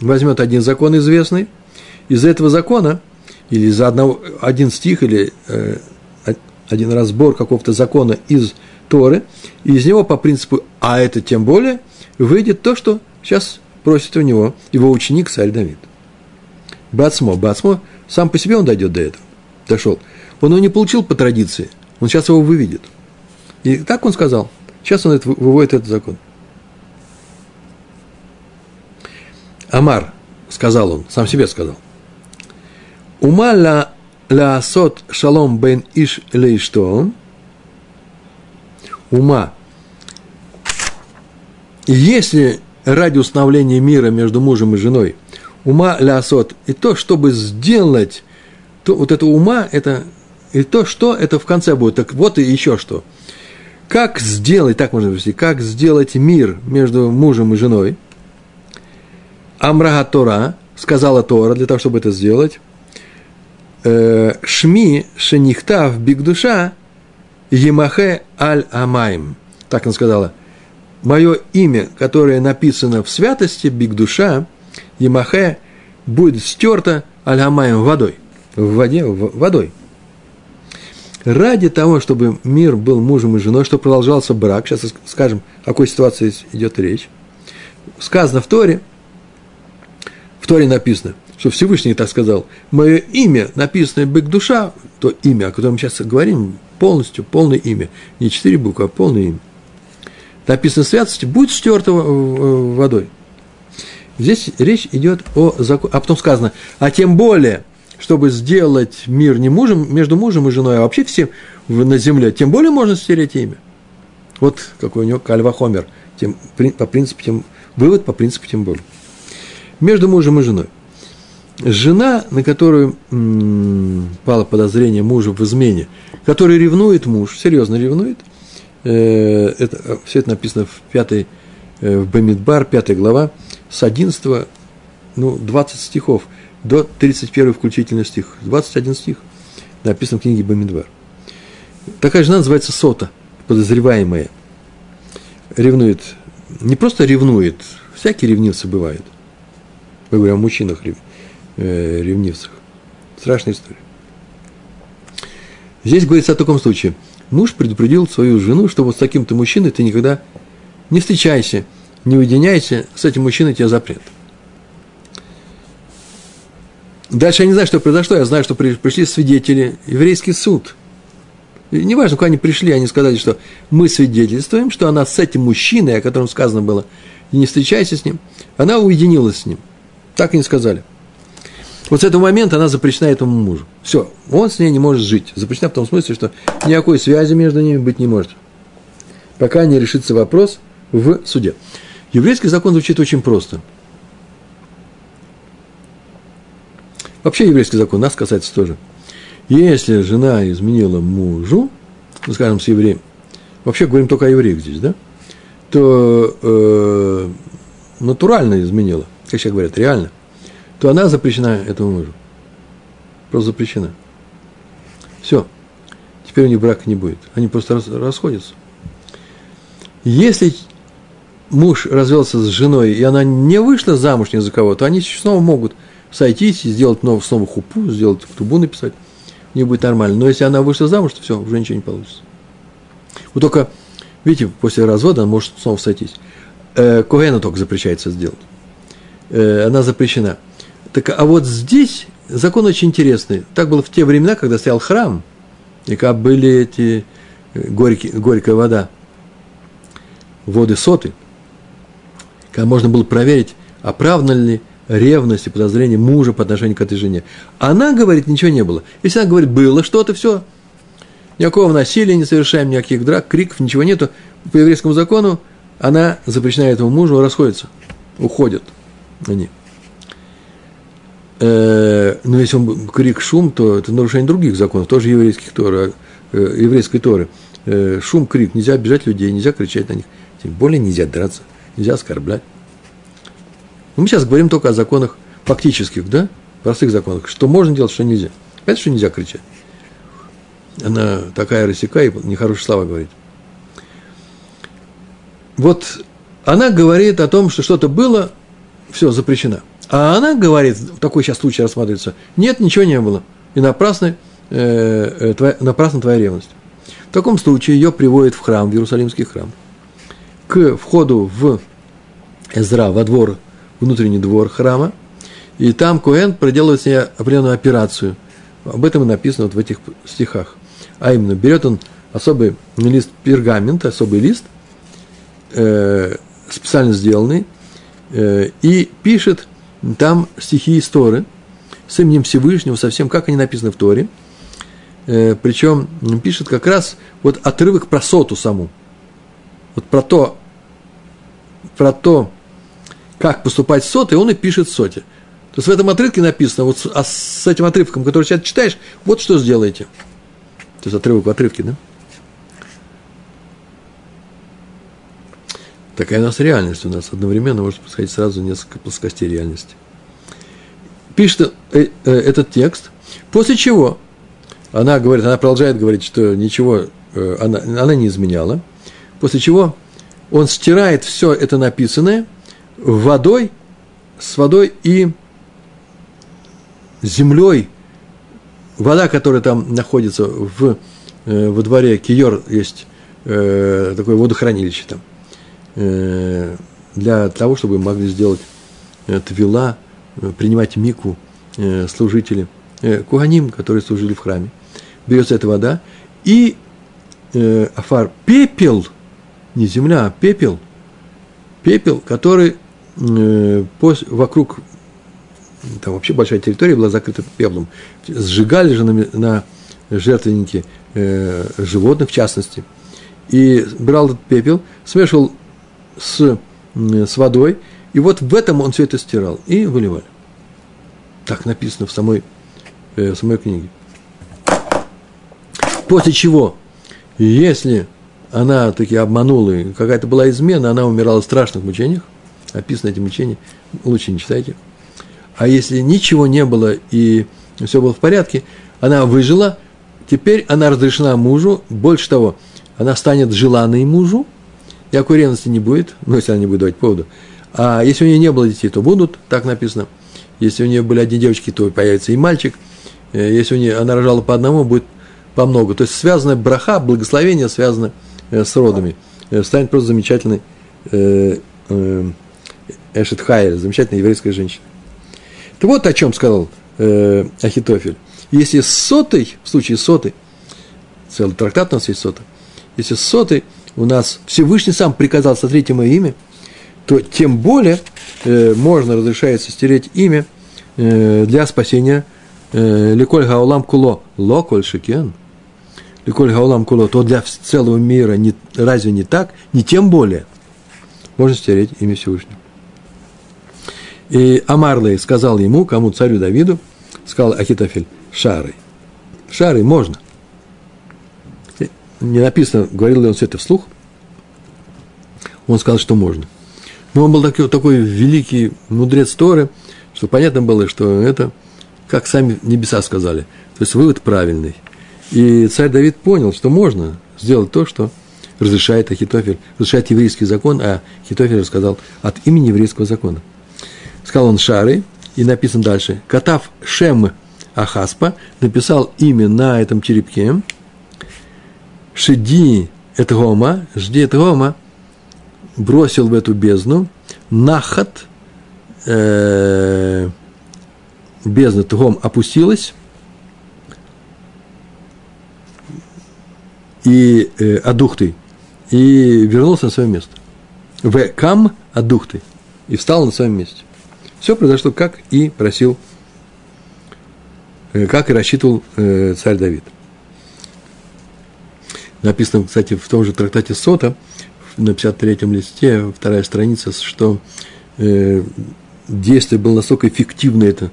возьмет один закон известный, из этого закона, или за одного, один стих, или э, один разбор какого-то закона из Торы, и из него по принципу «а это тем более» выйдет то, что сейчас просит у него его ученик царь Давид. Бацмо, Бацмо, сам по себе он дойдет до этого, дошел. Он его не получил по традиции, он сейчас его выведет. И так он сказал, сейчас он это, выводит этот закон. Амар, сказал он, сам себе сказал. Ума ла, ла сот шалом бен иш лейшто. Ума. Если ради установления мира между мужем и женой, ума ля сот, и то, чтобы сделать, то вот это ума, это, и то, что это в конце будет, так вот и еще что. Как сделать, так можно привести, как сделать мир между мужем и женой – Амрага Тора, сказала Тора, для того, чтобы это сделать, э, Шми Шенихтав Бигдуша Емахе Аль Амайм. Так она сказала. Мое имя, которое написано в святости Бигдуша, Емахе, будет стерто Аль Амайм водой. В воде, в, водой. Ради того, чтобы мир был мужем и женой, чтобы продолжался брак, сейчас скажем, о какой ситуации идет речь, сказано в Торе – Торе написано, что Всевышний так сказал, мое имя, написанное Бык Душа, то имя, о котором сейчас говорим, полностью, полное имя, не четыре буквы, а полное имя, написано святости, будет стерто водой. Здесь речь идет о законе, а потом сказано, а тем более, чтобы сделать мир не мужем, между мужем и женой, а вообще всем на земле, тем более можно стереть имя. Вот какой у него кальвахомер, тем, по принципу, тем, вывод по принципу тем более между мужем и женой. Жена, на которую м, пало подозрение мужа в измене, который ревнует муж, серьезно ревнует, э, это, все это написано в пятой, э, в Бамидбар, пятая глава, с 11, ну, 20 стихов, до 31 включительно стих, 21 стих, написано в книге Бамидбар. Такая жена называется Сота, подозреваемая. Ревнует, не просто ревнует, всякие ревнивцы бывают – мы говорим о мужчинах э, ревнивцах. Страшная история. Здесь говорится о таком случае. Муж предупредил свою жену, что вот с таким-то мужчиной ты никогда не встречайся, не уединяйся, с этим мужчиной тебе запрет. Дальше я не знаю, что произошло, я знаю, что пришли свидетели, еврейский суд. И неважно, куда они пришли, они сказали, что мы свидетельствуем, что она с этим мужчиной, о котором сказано было, не встречайся с ним, она уединилась с ним. Так и не сказали. Вот с этого момента она запрещена этому мужу. Все, он с ней не может жить. Запрещена в том смысле, что никакой связи между ними быть не может. Пока не решится вопрос в суде. Еврейский закон звучит очень просто. Вообще еврейский закон нас касается тоже. Если жена изменила мужу, ну, скажем, с евреем, вообще говорим только о евреях здесь, да, то э, натурально изменила, как сейчас говорят, реально, то она запрещена этому мужу. Просто запрещена. Все. Теперь у них брака не будет. Они просто расходятся. Если муж развелся с женой, и она не вышла замуж ни за кого, то они снова могут сойтись сделать снова, снова хупу, сделать тубу написать. Не будет нормально. Но если она вышла замуж, то все, уже ничего не получится. Вот только, видите, после развода она может снова сойтись. Э, Когена только запрещается сделать. Э, она запрещена. Так, а вот здесь закон очень интересный. Так было в те времена, когда стоял храм, и как были эти э, горькие, горькая вода, воды соты, когда можно было проверить, оправдана ли ревность и подозрение мужа по отношению к этой жене. Она говорит, ничего не было. Если она говорит, было что-то, все, никакого насилия не совершаем, никаких драк, криков, ничего нету, по еврейскому закону она запрещена этому мужу, расходится, уходят они. Э, но если он крик, шум, то это нарушение других законов, тоже еврейских Торы, э, еврейской Торы. Э, шум, крик, нельзя обижать людей, нельзя кричать на них, тем более нельзя драться, нельзя оскорблять. Но мы сейчас говорим только о законах фактических, да, простых законах, что можно делать, что нельзя. Понятно, что нельзя кричать. Она такая рассека и нехорошие слова говорит. Вот она говорит о том, что что-то было, все, запрещено. А она говорит, такой сейчас случай рассматривается, нет, ничего не было. И напрасно, э, э, твоя, напрасно твоя ревность. В таком случае ее приводят в храм, в Иерусалимский храм. К входу в Эзра, во двор, внутренний двор храма, и там Коэн проделывает себе определенную операцию. Об этом и написано вот в этих стихах. А именно, берет он особый лист пергамента, особый лист, э, специально сделанный, э, и пишет там стихи из Торы с именем Всевышнего, совсем как они написаны в Торе. Э, причем пишет как раз вот отрывок про соту саму. Вот про то, про то, как поступать с сотой, он и пишет в соте. То есть в этом отрывке написано, вот а с этим отрывком, который сейчас читаешь, вот что сделаете. То есть отрывок в отрывке, да? Такая у нас реальность у нас. Одновременно может происходить сразу несколько плоскостей реальности. Пишет э, э, этот текст, после чего она говорит, она продолжает говорить, что ничего э, она, она не изменяла, после чего он стирает все это написанное водой, с водой и землей. Вода, которая там находится в, э, во дворе Киор, есть э, такое водохранилище там Э, для того, чтобы могли сделать э, твила, э, принимать мику служители, куаним, которые служили в храме. Берется эта вода, и афар пепел, не земля, а пепел, пепел, который вокруг, там вообще большая территория была закрыта пеплом, сжигали же на, на жертвенники животных, в частности, и брал этот пепел, смешивал с, с водой, и вот в этом он все это стирал, и выливали. Так написано в самой, э, в самой книге. После чего, если она таки обманула, какая-то была измена, она умирала в страшных мучениях, описаны эти мучения, лучше не читайте. А если ничего не было и все было в порядке, она выжила, теперь она разрешена мужу, больше того, она станет желанной мужу, Никакой ревности не будет, ну, если она не будет давать поводу. А если у нее не было детей, то будут, так написано. Если у нее были одни девочки, то появится и мальчик. Э, если у нее она рожала по одному, будет по много. То есть связано браха, благословение связано э, с родами. Э, станет просто замечательной Эшет Хайер, замечательная еврейская женщина. То вот о чем сказал Ахитофель. Если с сотой, в случае с сотой, целый трактат у нас есть сота, если с сотой – у нас Всевышний сам приказал сотрите мое имя, то тем более э, можно, разрешается стереть имя э, для спасения э, Ликоль Гаулам Куло, Локоль Шикен, Ликоль Гаулам Куло, то для целого мира не, разве не так? Не тем более. Можно стереть имя Всевышнего. И Амарлей сказал ему, кому царю Давиду, сказал Ахитофель, шары. Шары можно. Не написано, говорил ли он все это вслух. Он сказал, что можно. Но он был такой, такой великий мудрец Торы, что понятно было, что это, как сами небеса сказали. То есть вывод правильный. И царь Давид понял, что можно сделать то, что разрешает Ахитофель, разрешает еврейский закон, а Ахитофель рассказал от имени еврейского закона. Сказал он Шары, и написан дальше. Катав Шем Ахаспа написал имя на этом черепке. Шиди Этгома, жди Этгома, бросил в эту бездну. Нахат, э, бездна Тгом опустилась. И э, Адухты, и вернулся на свое место. В Кам Адухты, и встал на своем месте. Все произошло, как и просил, э, как и рассчитывал э, царь Давид. Написано, кстати, в том же трактате Сота, на 53-м листе, вторая страница, что э, действие было настолько эффективно, это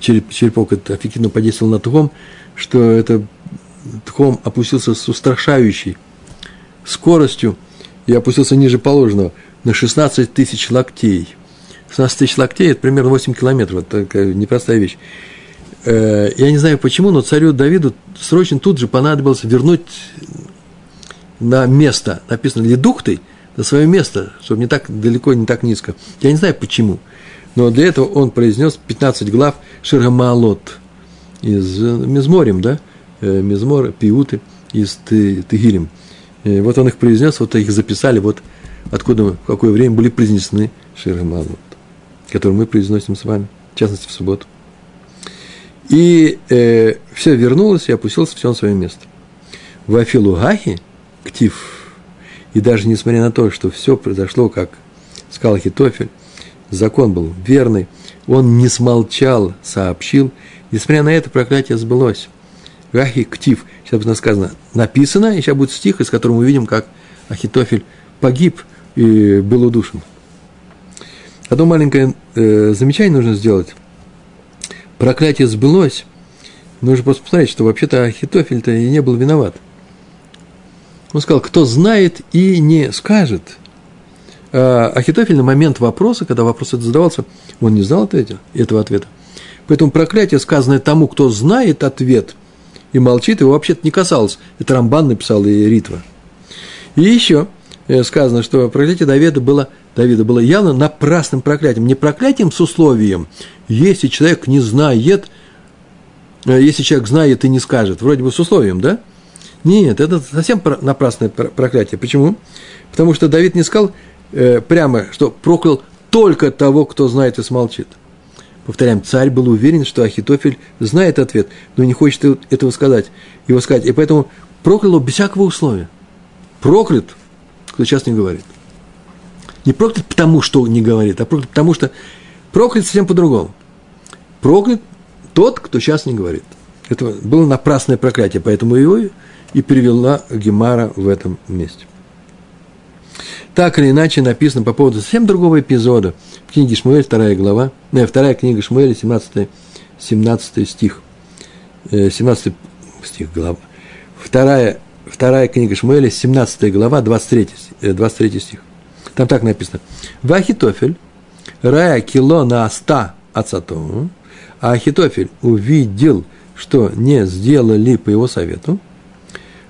череп, черепок это эффективно подействовал на Тхом, что это Тхом опустился с устрашающей скоростью и опустился ниже положенного на 16 тысяч локтей. 16 тысяч локтей – это примерно 8 километров, это такая непростая вещь. Э, я не знаю почему, но царю Давиду срочно тут же понадобилось вернуть на место, написано ледухтой, на свое место, чтобы не так далеко, не так низко. Я не знаю почему, но для этого он произнес 15 глав Ширгамалот из э, Мизморем, да, э, Мизмор, Пиуты из Тегилем. Вот он их произнес, вот их записали, вот откуда, в какое время были произнесены Ширгамалот который мы произносим с вами, в частности, в субботу. И э, все вернулось и опустилось все на свое место. В Афилу Гахи, Ктив, и даже несмотря на то, что все произошло, как сказал Хитофель, закон был верный, он не смолчал, сообщил, несмотря на это проклятие сбылось. Гахи Ктив, сейчас будет сказано, написано, и сейчас будет стих, из которого мы видим, как Ахитофель погиб и был удушен. Одно маленькое э, замечание нужно сделать. Проклятие сбылось. Нужно просто посмотреть, что вообще-то Ахитофель-то и не был виноват. Он сказал, кто знает и не скажет. А Ахитофель на момент вопроса, когда вопрос этот задавался, он не знал ответа, этого ответа. Поэтому проклятие, сказанное тому, кто знает ответ и молчит, его вообще-то не касалось. Это Рамбан написал и Ритва. И еще сказано, что проклятие Давида было Давида было явно напрасным проклятием. Не проклятием с условием, если человек не знает, э, если человек знает и не скажет, вроде бы с условием, да? Нет, это совсем напрасное проклятие. Почему? Потому что Давид не сказал э, прямо, что проклял только того, кто знает и смолчит. Повторяем, царь был уверен, что Ахитофель знает ответ, но не хочет этого сказать, его сказать. И поэтому проклял без всякого условия. Проклят, кто сейчас не говорит. Не проклят потому, что не говорит, а проклят потому, что проклят совсем по-другому. Проклят тот, кто сейчас не говорит. Это было напрасное проклятие, поэтому его и привела Гемара в этом месте. Так или иначе написано по поводу совсем другого эпизода в книге Шмуэль, вторая глава, не, вторая книга Шмуэля, 17, 17 стих, 17 э, стих, глава, вторая, вторая книга Шмуэля, 17 глава, 23, 23 э, стих. Там так написано. Вахитофель, рая кило на ста ацату, а Ахитофель увидел, что не сделали по его совету,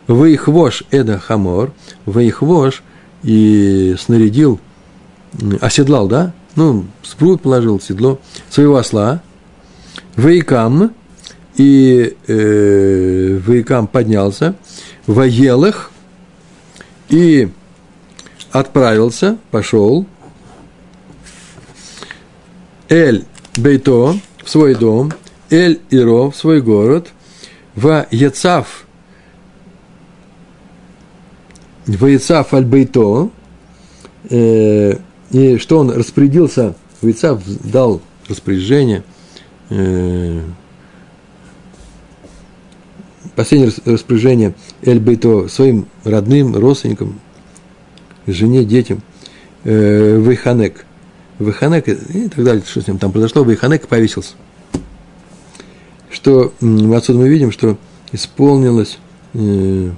Ваихвош Эда Хамор, Ваихвош и снарядил, оседлал, да? Ну, спрут положил седло своего осла, Ваикам, и э, Ваикам поднялся, Ваелых, и отправился, пошел, Эль Бейто в свой дом, Эль Иро в свой город, в Яцав, в Яцав Аль Бейто, э, и что он распорядился, в Яцав дал распоряжение, э, последнее распоряжение Эль Бейто своим родным, родственникам, жене, детям, э, Вейханек. Вейханек и так далее, что с ним там произошло, Вейханек повесился. Что отсюда мы видим, что исполнилось э,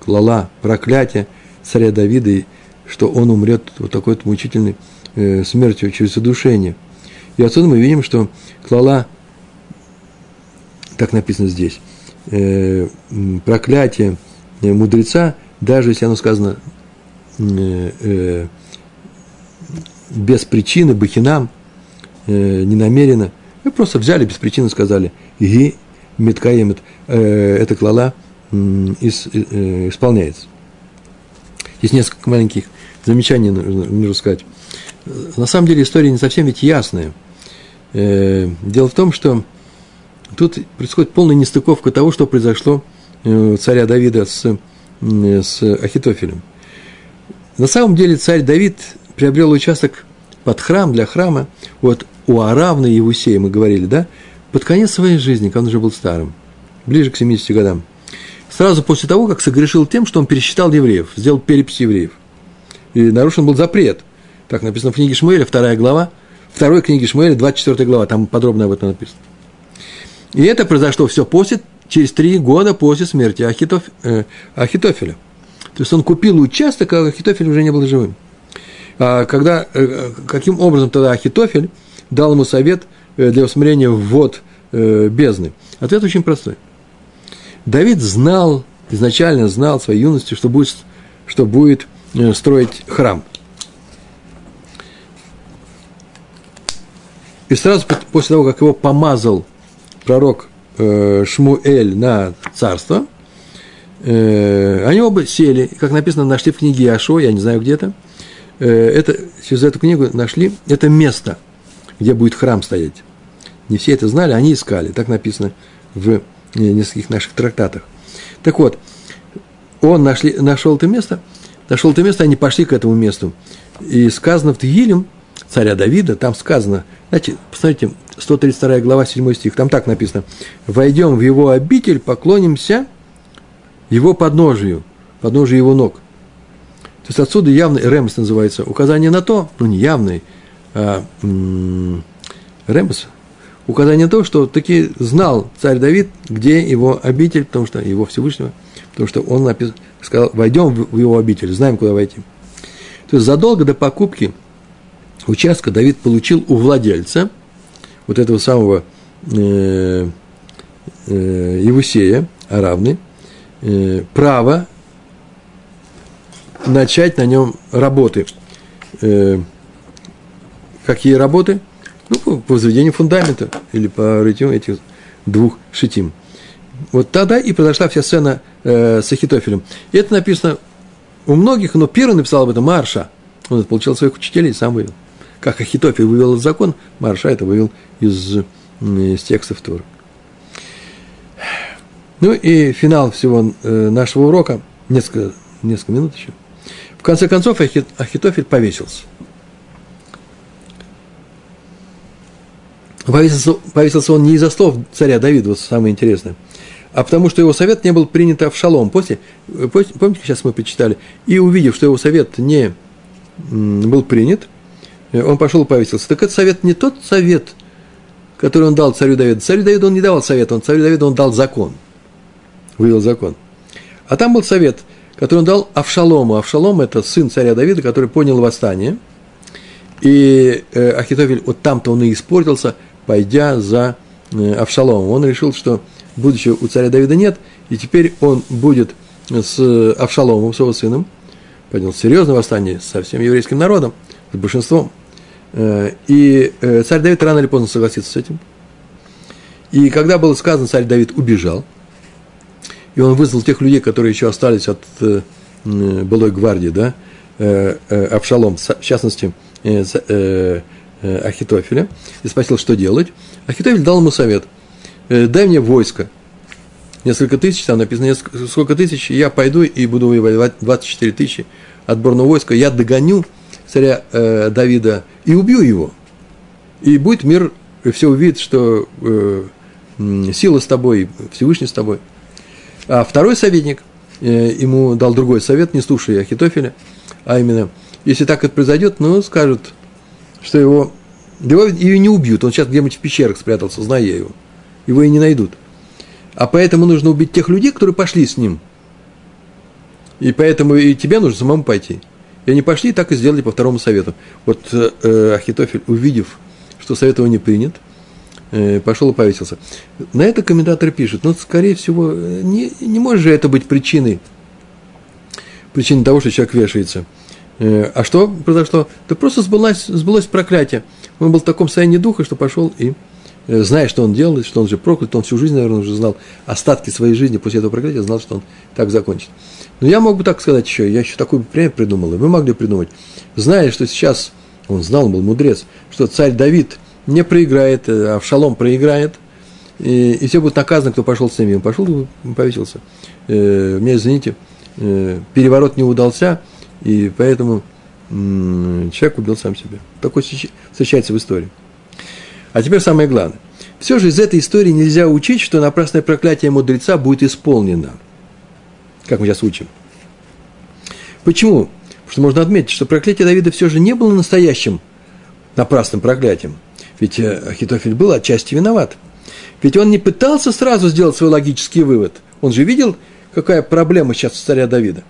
клала, проклятие царя Давида, что он умрет вот такой-то мучительной э, смертью через удушение. И отсюда мы видим, что клала, так написано здесь, э, проклятие мудреца, даже если оно сказано э, э, без причины, бахинам, э, ненамеренно, мы просто взяли без причины, сказали, ги меткаемет, э, эта клала э, исполняется. Есть несколько маленьких замечаний, нужно сказать. На самом деле история не совсем ведь ясная. Э, дело в том, что тут происходит полная нестыковка того, что произошло э, царя Давида с, с Ахитофелем. На самом деле царь Давид приобрел участок под храм, для храма, вот у Аравна и Евусея, мы говорили, да, под конец своей жизни, когда он уже был старым, ближе к 70 годам. Сразу после того, как согрешил тем, что он пересчитал евреев, сделал перепись евреев. И нарушен был запрет. Так написано в книге Шмуэля, вторая глава, второй книги Шмуэля, 24 глава, там подробно об этом написано. И это произошло все после, через три года после смерти Ахитоф, э, Ахитофеля. То есть он купил участок, а Ахитофель уже не был живым. А когда, э, каким образом тогда Ахитофель дал ему совет э, для усмотрения в вод э, бездны? Ответ очень простой. Давид знал, изначально знал в своей юности, что будет, что будет строить храм. И сразу после того, как его помазал пророк Шмуэль на царство, они оба сели, как написано, нашли в книге Яшо, я не знаю где-то, Э, это, через эту книгу нашли это место, где будет храм стоять. Не все это знали, они искали. Так написано в э, нескольких наших трактатах. Так вот, он нашли, нашел это место, нашел это место, они пошли к этому месту. И сказано в Тгилем, царя Давида, там сказано, знаете, посмотрите, 132 глава, 7 стих, там так написано, «Войдем в его обитель, поклонимся его подножию, подножию его ног». То есть отсюда явный ремс называется указание на то, ну не явный, а ремс, указание на то, что таки знал царь Давид, где его обитель, потому что его Всевышнего, потому что он написал, сказал, войдем в его обитель, знаем, куда войти. То есть задолго до покупки участка Давид получил у владельца вот этого самого э, э, Евусея, Аравны, э, право начать на нем работы. Э, какие работы? Ну, по, по возведению фундамента или по рытью этих двух шитим. Вот тогда и произошла вся сцена э, с Ахитофелем. Это написано у многих, но первый написал об этом Марша. Он получил своих учителей и сам вывел. Как Ахитофель вывел этот закон, Марша это вывел из, из текстов Тура. Ну и финал всего э, нашего урока, несколько, несколько минут еще – в конце концов, Ахитофель повесился. Повесился, повесился он не из-за слов царя Давида, вот самое интересное, а потому что его совет не был принят в шалом. После, помните, сейчас мы прочитали, и увидев, что его совет не был принят, он пошел и повесился. Так этот совет не тот совет, который он дал царю Давиду. Царю Давиду он не давал совет, он царю Давиду он дал закон, вывел закон. А там был совет – который он дал Авшалому. Авшалом – это сын царя Давида, который понял восстание. И э, Ахитофель, вот там-то он и испортился, пойдя за э, Авшаломом. Он решил, что будущего у царя Давида нет, и теперь он будет с Авшаломом, с его сыном, поднял серьезное восстание со всем еврейским народом, с большинством. Э, и э, царь Давид рано или поздно согласится с этим. И когда было сказано, царь Давид убежал – и он вызвал тех людей, которые еще остались от э, былой гвардии, да, Абшалом, в частности, Ахитофеля, и спросил, что делать. Ахитофель дал ему совет. Дай мне войско. Несколько тысяч, там написано, несколько, сколько тысяч, я пойду и буду воевать 24 тысячи отборного войска. Я догоню царя э, Давида и убью его. И будет мир, все увидит, что э, сила с тобой, Всевышний с тобой. А второй советник э, ему дал другой совет, не слушай Ахитофеля, а именно, если так это произойдет, ну, скажут, что его, его ее не убьют, он сейчас где-нибудь в пещерах спрятался, зная его, его и не найдут. А поэтому нужно убить тех людей, которые пошли с ним. И поэтому и тебе нужно самому пойти. И они пошли и так и сделали по второму совету. Вот э, Ахитофель, увидев, что совет его не принят, э, пошел и повесился. На это комментатор пишет, ну, скорее всего, не, не может же это быть причиной, причиной того, что человек вешается. Э, а что произошло? Да просто сбылось, сбылось проклятие. Он был в таком состоянии духа, что пошел и, э, зная, что он делает, что он же проклят, он всю жизнь, наверное, уже знал остатки своей жизни после этого проклятия, знал, что он так закончит. Но я мог бы так сказать еще, я еще такой пример придумал, и вы могли придумать. Зная, что сейчас, он знал, он был мудрец, что царь Давид не проиграет, а в шалом проиграет, и, и все будут наказаны, кто пошел с ними. Он пошел повесился. Э, меня, извините, э, переворот не удался, и поэтому м- человек убил сам себя. Такое встречается в истории. А теперь самое главное. Все же из этой истории нельзя учить, что напрасное проклятие мудреца будет исполнено – как мы сейчас учим. Почему? Потому что можно отметить, что проклятие Давида все же не было настоящим напрасным проклятием. Ведь э, Ахитофель был отчасти виноват. Ведь он не пытался сразу сделать свой логический вывод. Он же видел, какая проблема сейчас у царя Давида.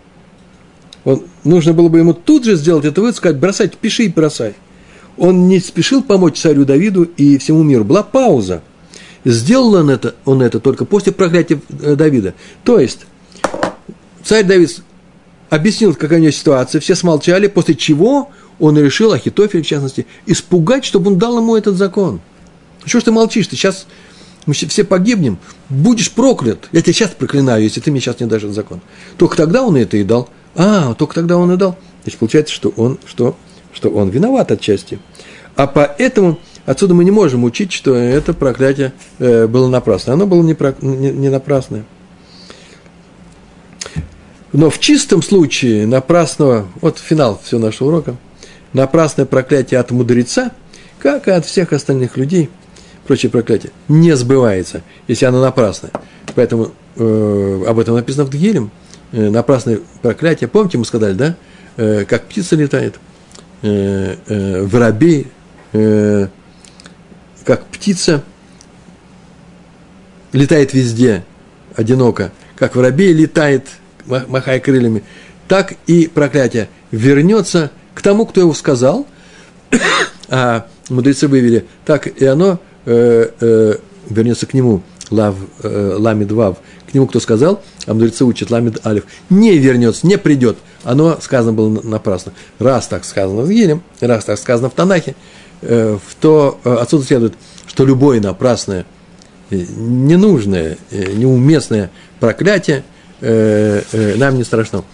Он, нужно было бы ему тут же сделать этот вывод, сказать, бросай, пиши и бросай. Он не спешил помочь царю Давиду и всему миру. Была пауза. Сделал он это, он это только после проклятия э, Давида. То есть, Царь Давид объяснил, какая у него ситуация, все смолчали, после чего он решил, Ахитофель в частности, испугать, чтобы он дал ему этот закон. Что ж ты молчишь, ты сейчас мы все погибнем, будешь проклят. Я тебя сейчас проклинаю, если ты мне сейчас не дашь этот закон. Только тогда он это и дал. А, только тогда он и дал. Значит, получается, что он, что, что он виноват отчасти. А поэтому отсюда мы не можем учить, что это проклятие э, было напрасное. Оно было не, про, не, не напрасное. Но в чистом случае напрасного, вот финал всего нашего урока, напрасное проклятие от мудреца, как и от всех остальных людей, прочее проклятие, не сбывается, если оно напрасное. Поэтому э, об этом написано в Дгилем, э, напрасное проклятие. Помните, мы сказали, да, э, как птица летает, э, э, воробей, э, как птица летает везде, одиноко, как воробей летает – махая крыльями, так и проклятие вернется к тому, кто его сказал, а мудрецы вывели, так и оно э, э, вернется к нему, лав, э, ламид вав, к нему, кто сказал, а мудрецы учат ламид алиф, не вернется, не придет, оно сказано было напрасно. Раз так сказано в Гилем, раз так сказано в Танахе, э, в то э, отсюда следует, что любое напрасное, э, ненужное, э, неуместное проклятие – э, э, нам не страшно.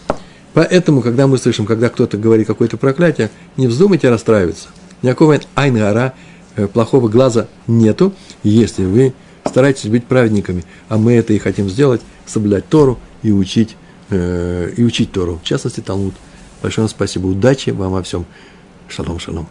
Поэтому, когда мы слышим, когда кто-то говорит какое-то проклятие, не вздумайте расстраиваться. Никакого айнгара, э, плохого глаза нету, если вы стараетесь быть праведниками. А мы это и хотим сделать, соблюдать Тору и учить, и учить Тору. В частности, Талмуд. Большое вам спасибо. Удачи вам во всем. Шалом, шалом.